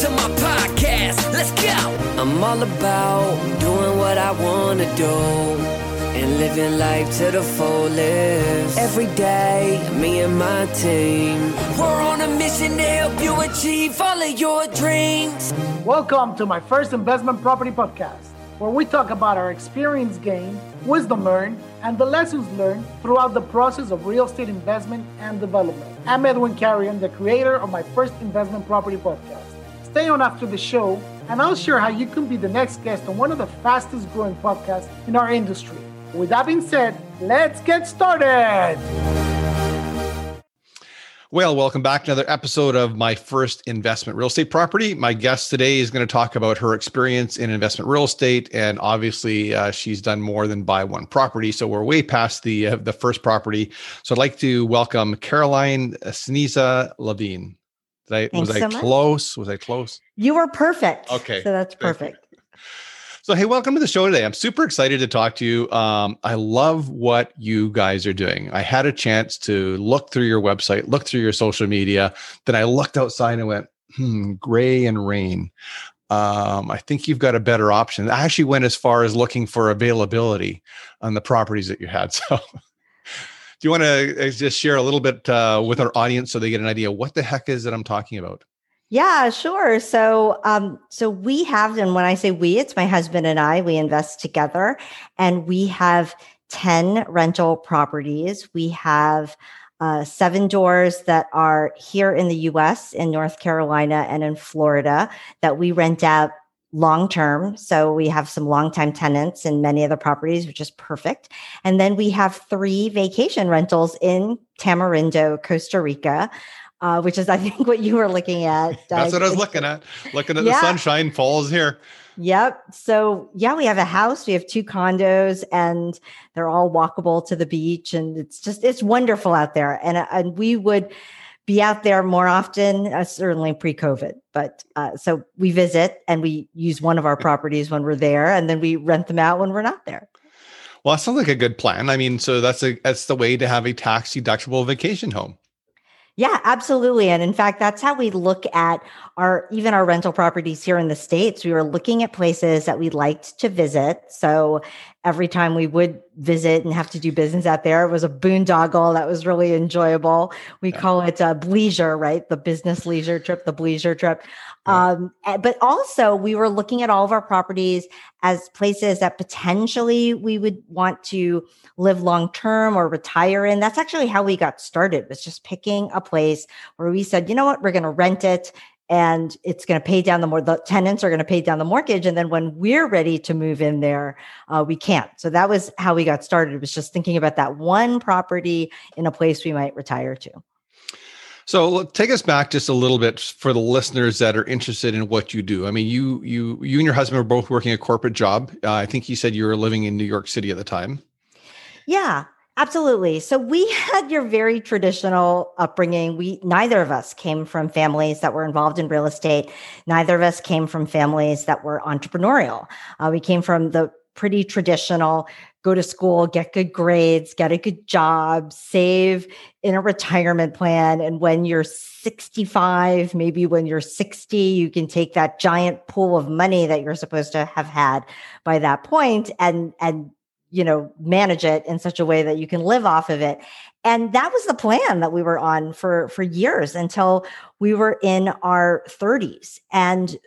to my podcast. Let's go. I'm all about doing what I want to do and living life to the fullest. Every day, me and my team, we're on a mission to help you achieve all of your dreams. Welcome to my first investment property podcast, where we talk about our experience gained, wisdom learned, and the lessons learned throughout the process of real estate investment and development. I'm Edwin Carrion, the creator of my first investment property podcast. Stay on after the show, and I'll share how you can be the next guest on one of the fastest growing podcasts in our industry. With that being said, let's get started. Well, welcome back to another episode of my first investment real estate property. My guest today is going to talk about her experience in investment real estate, and obviously, uh, she's done more than buy one property. So we're way past the uh, the first property. So I'd like to welcome Caroline Sneeza Levine. I, Thanks was so I much. close? Was I close? You were perfect. Okay. So that's perfect. So, hey, welcome to the show today. I'm super excited to talk to you. Um, I love what you guys are doing. I had a chance to look through your website, look through your social media. Then I looked outside and went, hmm, gray and rain. Um, I think you've got a better option. I actually went as far as looking for availability on the properties that you had. So, do you want to just share a little bit uh, with our audience so they get an idea what the heck is that I'm talking about? Yeah, sure. So, um, so we have, and when I say we, it's my husband and I. We invest together, and we have ten rental properties. We have uh, seven doors that are here in the U.S., in North Carolina, and in Florida that we rent out long term. So we have some long time tenants in many of the properties, which is perfect. And then we have three vacation rentals in Tamarindo, Costa Rica. Uh, which is, I think, what you were looking at. That's Uh, what I was looking at. Looking at Yeah. the sunshine falls here. Yep. So yeah, we have a house, we have two condos, and they're all walkable to the beach, and it's just it's wonderful out there. And uh, and we would be out there more often, uh, certainly pre-COVID. But uh, so we visit and we use one of our properties when we're there, and then we rent them out when we're not there. Well, that sounds like a good plan. I mean, so that's a that's the way to have a tax deductible vacation home. Yeah, absolutely. And in fact, that's how we look at our even our rental properties here in the States. We were looking at places that we liked to visit. So every time we would visit and have to do business out there, it was a boondoggle that was really enjoyable. We Yeah. call it a leisure right? The business leisure trip, the leisure trip. Yeah. Um, eh, but also we were looking at all of our properties as places that potentially we would want to live long term or retire in. That's actually how we got started was just picking a place where we said, you know what, we're going to rent it and it's going to pay down the more the tenants are going to pay down the mortgage and then when we're ready to move in there uh, we can't so that was how we got started it was just thinking about that one property in a place we might retire to So take us back just a little bit for the listeners that are interested in what you do. I mean, you you you and your husband were both working a corporate job. Uh, I think you said you were living in New York City at the time. Yeah, absolutely. So we had your very traditional upbringing. We neither of us came from families that were involved in real estate. Neither of us came from families that were entrepreneurial. Uh, we came from the pretty traditional go to school, get good grades, get a good job, save in a retirement plan. And when you're 65, maybe when you're 60, you can take that giant pool of money that you're supposed to have had by that point and, and, you know, manage it in such a way that you can live off of it. And that was the plan that we were on for, for years until we were in our 30s. And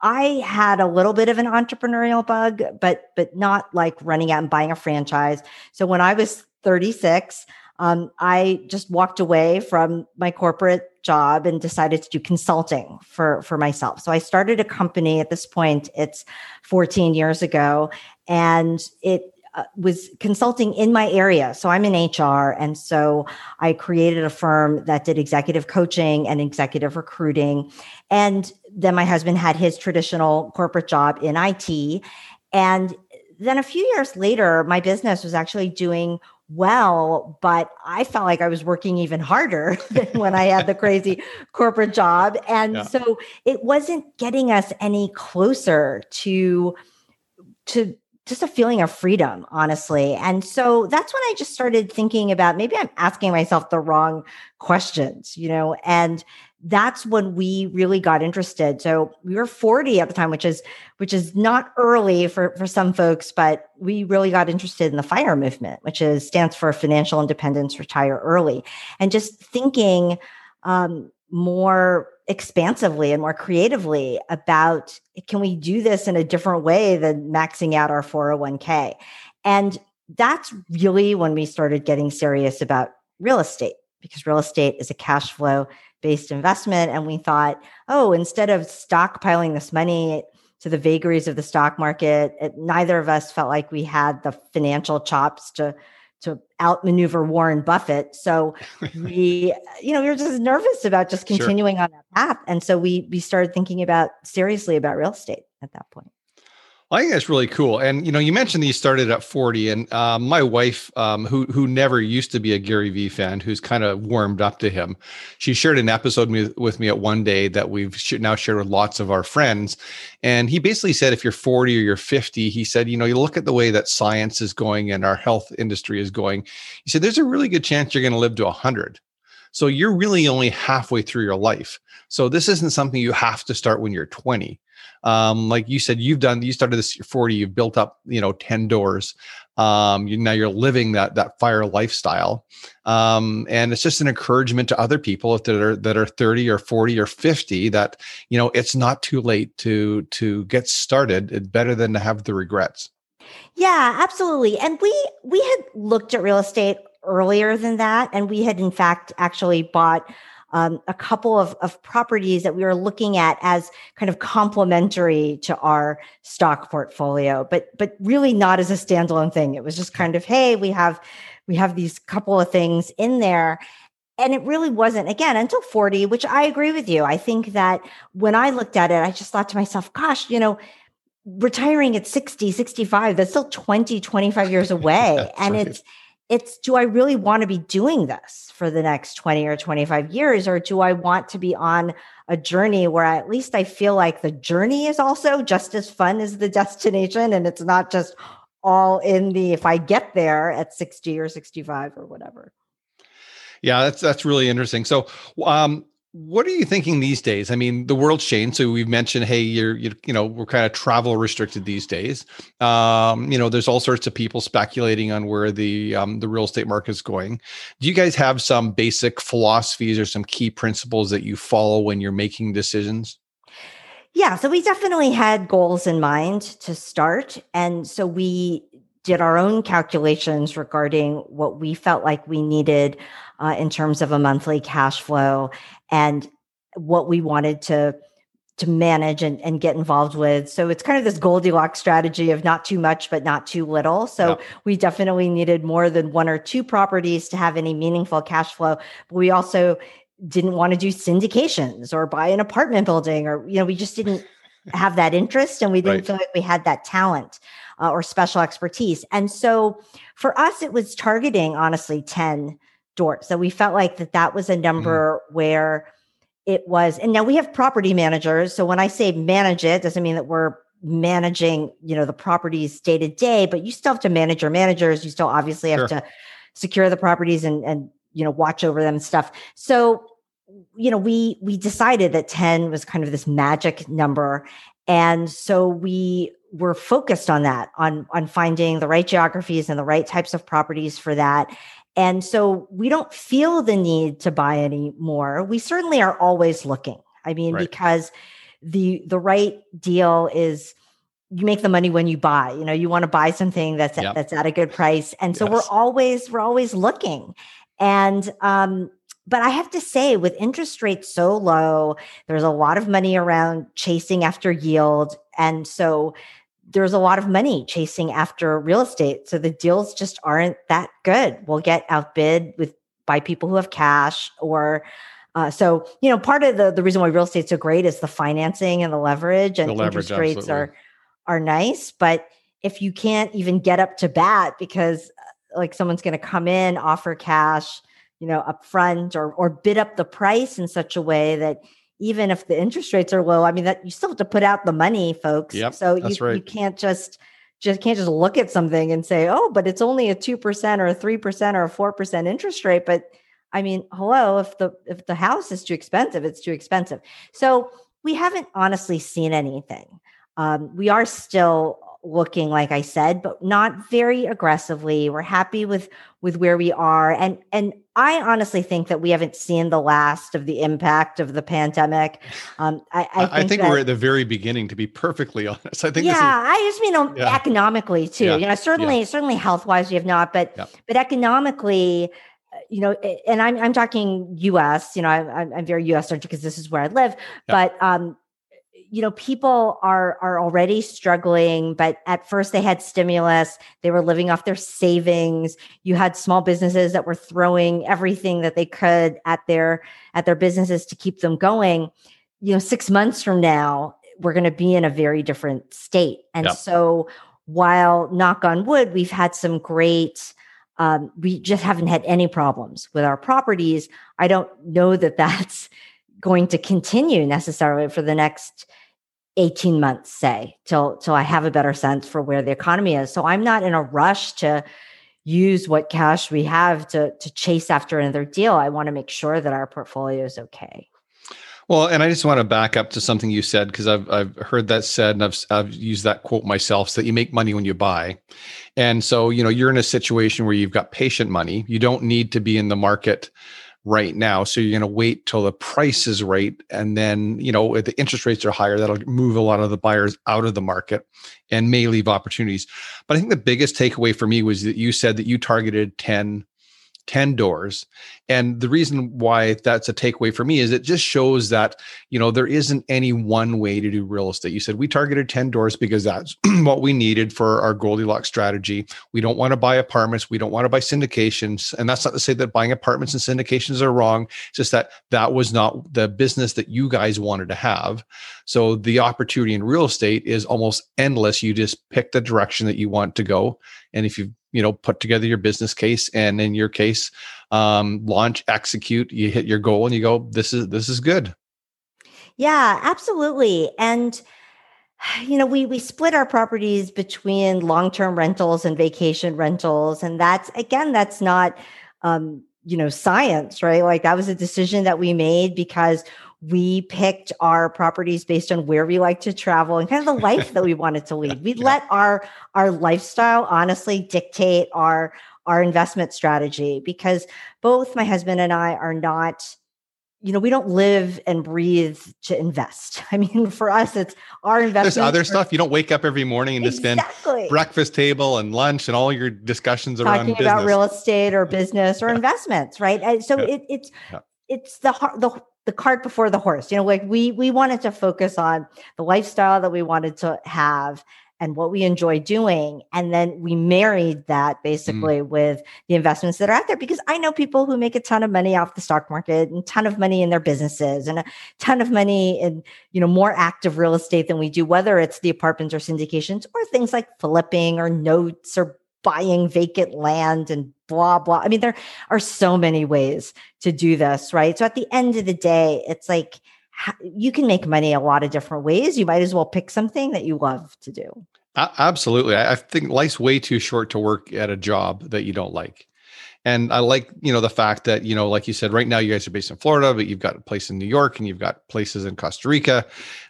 I had a little bit of an entrepreneurial bug, but but not like running out and buying a franchise. So when I was 36, um, I just walked away from my corporate job and decided to do consulting for for myself. So I started a company at this point. It's 14 years ago, and it uh, was consulting in my area. So I'm in HR. And so I created a firm that did executive coaching and executive recruiting. And then my husband had his traditional corporate job in IT. And then a few years later, my business was actually doing well, but I felt like I was working even harder than when I had the crazy corporate job. And Yeah. so it wasn't getting us any closer to to just a feeling of freedom, honestly. And so that's when I just started thinking about maybe I'm asking myself the wrong questions, you know, and that's when we really got interested. So we were 40 at the time, which is which is not early for for some folks, but we really got interested in the FIRE movement, which is stands for Financial Independence Retire Early, and just thinking um, more expansively and more creatively about can we do this in a different way than maxing out our 401k, and that's really when we started getting serious about real estate because real estate is a cash flow based investment. And we thought, oh, instead of stockpiling this money to the vagaries of the stock market, it, neither of us felt like we had the financial chops to to outmaneuver Warren Buffett. So we, you know, we were just nervous about just continuing sure. on that path. And so we we started thinking about seriously about real estate at that point. I think that's really cool. And you know, you mentioned that you started at 40, and uh, my wife, um, who who never used to be a Gary Vee fan, who's kind of warmed up to him, she shared an episode with me at one day that we've now shared with lots of our friends. And he basically said, if you're 40 or you're 50, he said, you know, you look at the way that science is going and our health industry is going. He said, there's a really good chance you're going to live to 100. So you're really only halfway through your life. So this isn't something you have to start when you're 20 um, like you said, you've done, you started this 40, you've built up, you know, 10 doors. Um, you now you're living that, that fire lifestyle. Um, and it's just an encouragement to other people that are, that are 30 or 40 or 50 that, you know, it's not too late to, to get started. It's better than to have the regrets. Yeah, absolutely. And we, we had looked at real estate earlier than that. And we had in fact actually bought um, a couple of, of properties that we were looking at as kind of complementary to our stock portfolio, but but really not as a standalone thing. It was just kind of, hey, we have we have these couple of things in there. And it really wasn't, again, until 40, which I agree with you. I think that when I looked at it, I just thought to myself, gosh, you know, retiring at 60, 65, that's still 20, 25 years away. and right. it's, it's do I really want to be doing this for the next 20 or 25 years? Or do I want to be on a journey where at least I feel like the journey is also just as fun as the destination? And it's not just all in the if I get there at 60 or 65 or whatever. Yeah, that's that's really interesting. So, um, what are you thinking these days? I mean, the world's changed. So we've mentioned, hey, you're, you, you know, we're kind of travel restricted these days. Um, you know, there's all sorts of people speculating on where the um, the real estate market is going. Do you guys have some basic philosophies or some key principles that you follow when you're making decisions? Yeah, so we definitely had goals in mind to start, and so we did our own calculations regarding what we felt like we needed uh, in terms of a monthly cash flow and what we wanted to to manage and, and get involved with. So it's kind of this Goldilocks strategy of not too much, but not too little. So we definitely needed more than one or two properties to have any meaningful cash flow. But we also didn't want to do syndications or buy an apartment building or, you know, we just didn't have that interest and we didn't right. feel like we had that talent uh, or special expertise. And so for us, it was targeting honestly 10 doors. So we felt like that that was a mm-hmm. number mm. where it was, and now we have property managers. So when I say manage it, doesn't mean that we're managing, you know, the properties day to day, but you still have to manage your managers. You still obviously have sure. to secure the properties and, and, you know, watch over them and stuff. So, you know, we, we decided that 10 was kind of this magic number. And so we were focused on that, on, on finding the right geographies and the right types of properties for that. And so we don't feel the need to buy any more. We certainly are always looking. I mean, right. because the the right deal is you make the money when you buy. You know, you want to buy something that's yep. that's at a good price. And so yes. we're always we're always looking. And um but I have to say, with interest rates so low, there's a lot of money around chasing after yield. And so there's a lot of money chasing after real estate. So the deals just aren't that good. We'll get outbid with by people who have cash or uh, so you know part of the the reason why real estate's so great is the financing and the leverage and the leverage, interest rates absolutely. are are nice. But if you can't even get up to bat because uh, like someone's going to come in offer cash, you know, up front or or bid up the price in such a way that even if the interest rates are low, I mean that you still have to put out the money, folks. Yep, so you, right. you can't just just can't just look at something and say, oh, but it's only a 2% or a 3% or a 4% interest rate. But I mean, hello, if the if the house is too expensive, it's too expensive. So we haven't honestly seen anything. Um, we are still looking like i said but not very aggressively we're happy with with where we are and and i honestly think that we haven't seen the last of the impact of the pandemic um i i think, I think that, we're at the very beginning to be perfectly honest i think yeah is, i just mean um, yeah. economically too yeah. you know certainly yeah. certainly health wise we have not but but economically uh, you know, and I'm I'm talking U.S. You know, I'm I'm very U.S. centric because this is where I live. But um, you know people are are already struggling but at first they had stimulus they were living off their savings. You had small businesses that were throwing everything that they could at their at their businesses to keep them going. You know 6 months from now we're going to be in a very different state. And yep. so while knock on wood we've had some great um, we just haven't had any problems with our properties i don't know that that's going to continue necessarily for the next 18 months say till till i have a better sense for where the economy is so i'm not in a rush to use what cash we have to to chase after another deal i want to make sure that our portfolio is okay well, and I just want to back up to something you said because I've I've heard that said and I've I've used that quote myself so that you make money when you buy. And so, you know, you're in a situation where you've got patient money. You don't need to be in the market right now. So you're going to wait till the mm-hmm. price is right. And then, you know, if the interest rates are higher, that'll move a lot of the buyers out of the market and may leave opportunities. But I think the biggest takeaway for me was that you said that you targeted 10 10 doors and the reason why that's a takeaway for me is it just shows that you know there isn't any one way to do real estate. You said we targeted 10 doors because that's what we needed for our goldilocks strategy. We don't want to buy apartments. We don't want to buy syndications. And that's not to say that buying apartments and syndications are wrong. It's just that that was not the business that you guys wanted to have. So the opportunity in real estate is almost endless. You just pick the direction that you want to go and if you you know put together your business case and in your case um, launch execute you hit your goal and you go this is this is good. Yeah absolutely and you know we we split our properties between long-term rentals and vacation rentals and that's again that's not um, you know science right? Like that was a decision that we made because we picked our properties based on where we like to travel and kind of the life that we wanted to lead. We yeah. let our our lifestyle honestly dictate our our investment strategy because both my husband and I are not you know, we don't live and breathe to invest. I mean, for us, it's our investment. There's other stuff. You don't wake up every morning and exactly. just spend breakfast table and lunch and all your discussions Talking around business. about real estate or business or yeah. investments, right? And so yeah. it, it's yeah. it's the the the cart before the horse you know like we we wanted to focus on the lifestyle that we wanted to have and what we enjoy doing and then we married that mm. basically mm. with the investments that are out there because i know people who make a ton of money off the stock market and ton of money in their businesses and a ton of money in you know more active real estate than we do whether it's the apartments or syndications or things like flipping or notes or buying vacant land and blah blah. I mean there are so many ways to do this right? So at the end of the day it's like you can make money a lot of different ways. You might as well pick something that you love to do. Absolutely. I think life's way too short to work at a job that you don't like and I like, you know, the fact that, you know, like you said, right now you guys are based in Florida, but you've got a place in New York and you've got places in Costa Rica.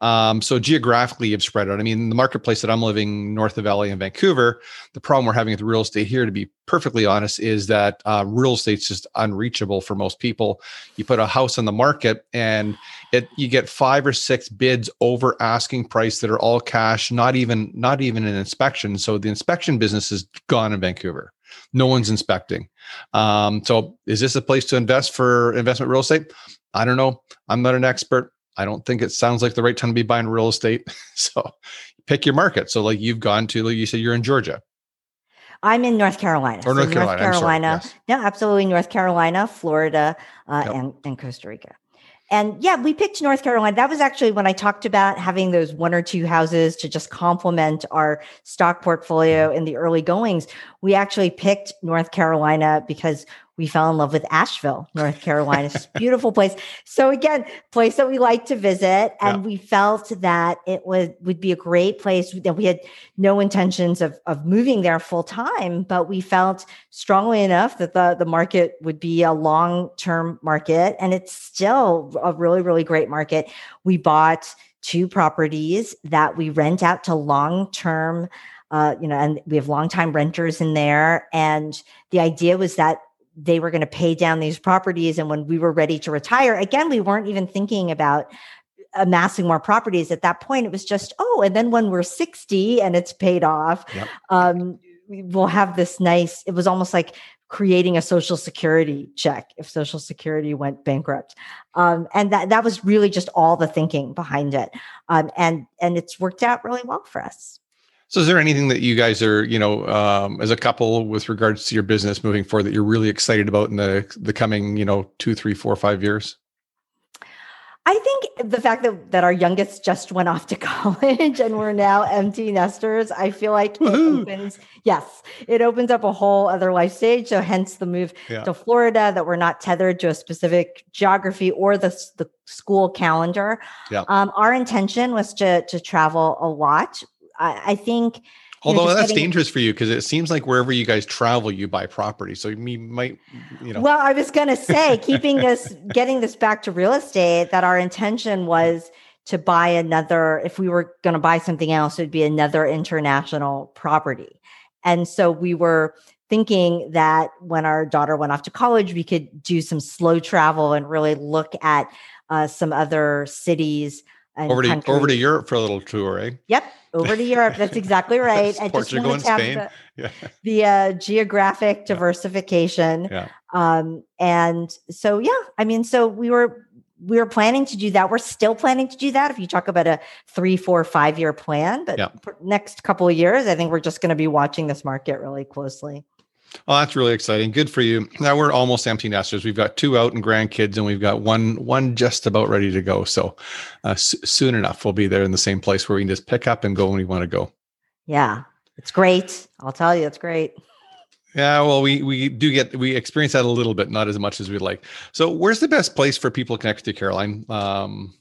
Um, so geographically, you've spread out. I mean, the marketplace that I'm living north of LA in Vancouver, the problem we're having with real estate here, to be perfectly honest, is that uh, real estate's just unreachable for most people. You put a house on the market and it you get five or six bids over asking price that are all cash, not even not even an inspection. So the inspection business is gone in Vancouver no one's inspecting. Um, so is this a place to invest for investment real estate? I don't know. I'm not an expert. I don't think it sounds like the right time to be buying real estate. so pick your market. So like you've gone to, like you said, you're in Georgia. I'm in North Carolina. Or North so Carolina. North Carolina. Yes. No, absolutely. North Carolina, Florida, uh, yep. and, and Costa Rica. And yeah, we picked North Carolina. That was actually when I talked about having those one or two houses to just complement our stock portfolio mm-hmm. in the early goings. We actually picked North Carolina because we fell in love with Asheville, North Carolina. It's a beautiful place. So again, place that we like to visit. And yeah. we felt that it would, would be a great place that we had no intentions of, of moving there full time, but we felt strongly enough that the, the market would be a long-term market. And it's still a really, really great market. We bought two properties that we rent out to long-term uh, you know, and we have longtime renters in there. And the idea was that they were going to pay down these properties. And when we were ready to retire, again, we weren't even thinking about amassing more properties at that point. It was just, oh, and then when we're 60 and it's paid off, yep. um, we'll have this nice, it was almost like creating a social security check if social security went bankrupt um, and that that was really just all the thinking behind it um, and and it's worked out really well for us so, is there anything that you guys are, you know, um, as a couple, with regards to your business moving forward, that you're really excited about in the the coming, you know, two, three, four, five years? I think the fact that that our youngest just went off to college and we're now empty nesters, I feel like Woo-hoo. it opens, yes, it opens up a whole other life stage. So, hence the move yeah. to Florida, that we're not tethered to a specific geography or the the school calendar. Yeah. Um, our intention was to to travel a lot I, I think. Although that's getting, dangerous for you because it seems like wherever you guys travel, you buy property. So you might, you know. Well, I was going to say, keeping this, getting this back to real estate, that our intention was to buy another. If we were going to buy something else, it would be another international property. And so we were thinking that when our daughter went off to college, we could do some slow travel and really look at uh, some other cities. Over to over to Europe for a little tour, eh? Yep, over to Europe. That's exactly right. I just tap Spain. the, yeah. the uh, geographic diversification. Yeah. Um, and so, yeah, I mean, so we were we were planning to do that. We're still planning to do that. If you talk about a three, four, five year plan, but yeah. next couple of years, I think we're just going to be watching this market really closely. Oh, that's really exciting. Good for you. Now we're almost empty nesters. We've got two out and grandkids, and we've got one one just about ready to go. So uh, s- soon enough, we'll be there in the same place where we can just pick up and go when we want to go. Yeah, it's great. I'll tell you, it's great. Yeah, well, we we do get we experience that a little bit, not as much as we'd like. So, where's the best place for people connected to Caroline? Um,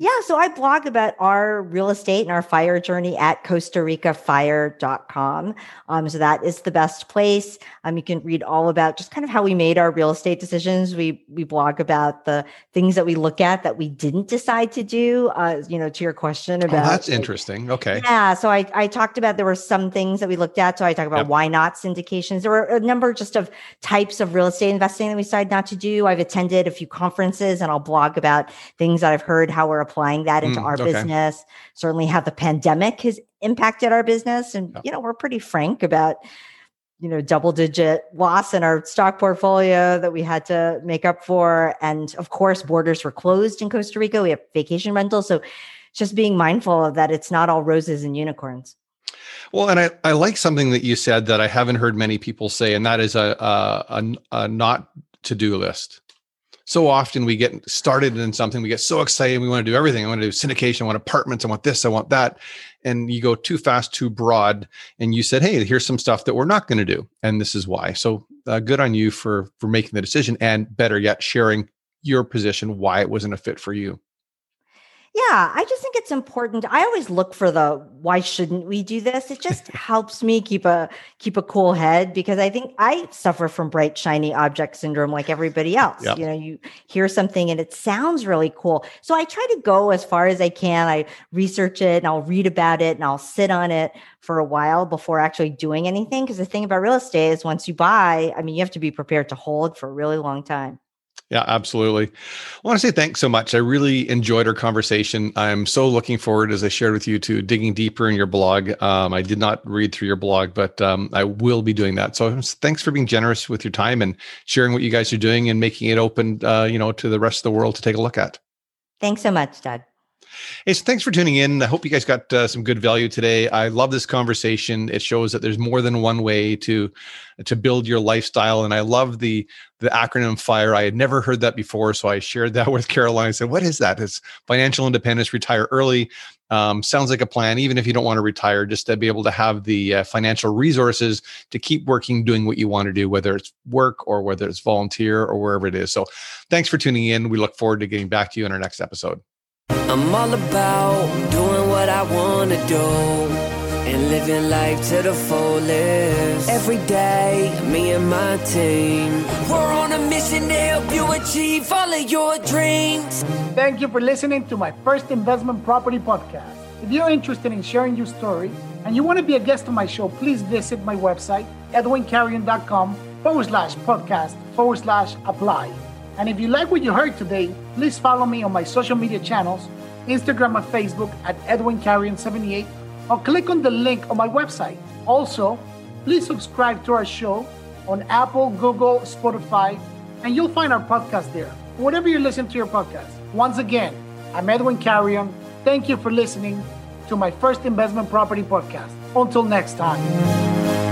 yeah, so I blog about our real estate and our fire journey at Costa Rica Fire.com. Um, so that is the best place. Um, you can read all about just kind of how we made our real estate decisions. We we blog about the things that we look at that we didn't decide to do. Uh, you know, to your question oh, about oh, that's like, interesting. Okay. Yeah. So I I talked about there were some things that we looked at. So I talk about yep. why not syndications. There were a number just of types of real estate investing that we decided not to do. I've attended a few conferences and I'll blog about things that I've heard how we're applying that into mm, our okay. business. Certainly, how the pandemic has impacted our business, and yeah. you know, we're pretty frank about you know double digit loss in our stock portfolio that we had to make up for and of course borders were closed in costa rica we have vacation rentals so just being mindful of that it's not all roses and unicorns well, and I, I like something that you said that I haven't heard many people say, and that is a, a, a, a not to do list so often we get started in something, we get so excited, we want to do everything. I want to do syndication, I want apartments, I want this, I want that. And you go too fast, too broad. And you said, hey, here's some stuff that we're not going to do. And this is why. So uh, good on you for for making the decision and better yet, sharing your position, why it wasn't a fit for you. Yeah, I just think it's important. I always look for the why shouldn't we do this? It just helps me keep a keep a cool head because I think I suffer from bright shiny object syndrome like everybody else. Yep. You know, you hear something and it sounds really cool. So I try to go as far as I can. I research it and I'll read about it and I'll sit on it for a while before actually doing anything because the thing about real estate is once you buy, I mean, you have to be prepared to hold for a really long time. Yeah, absolutely. I want to say thanks so much. I really enjoyed our conversation. I'm so looking forward, as I shared with you, to digging deeper in your blog. Um, I did not read through your blog, but um, I will be doing that. So thanks for being generous with your time and sharing what you guys are doing and making it open, uh, you know, to the rest of the world to take a look at. Thanks so much, Doug. Hey, so thanks for tuning in. I hope you guys got uh, some good value today. I love this conversation. It shows that there's more than one way to to build your lifestyle, and I love the the acronym FIRE. I had never heard that before, so I shared that with Caroline. I said, "What is that? It's financial independence, retire early." Um, sounds like a plan, even if you don't want to retire, just to be able to have the uh, financial resources to keep working, doing what you want to do, whether it's work or whether it's volunteer or wherever it is. So, thanks for tuning in. We look forward to getting back to you in our next episode. I'm all about doing what I want to do and living life to the fullest. Every day, me and my team, we're on a mission to help you achieve all of your dreams. Thank you for listening to my first investment property podcast. If you're interested in sharing your story and you want to be a guest on my show, please visit my website, edwincarrion.com forward slash podcast forward slash apply. And if you like what you heard today, please follow me on my social media channels, Instagram and Facebook at EdwinCarrion78, or click on the link on my website. Also, please subscribe to our show on Apple, Google, Spotify, and you'll find our podcast there. Whatever you listen to your podcast. Once again, I'm Edwin Carrion. Thank you for listening to my first investment property podcast. Until next time.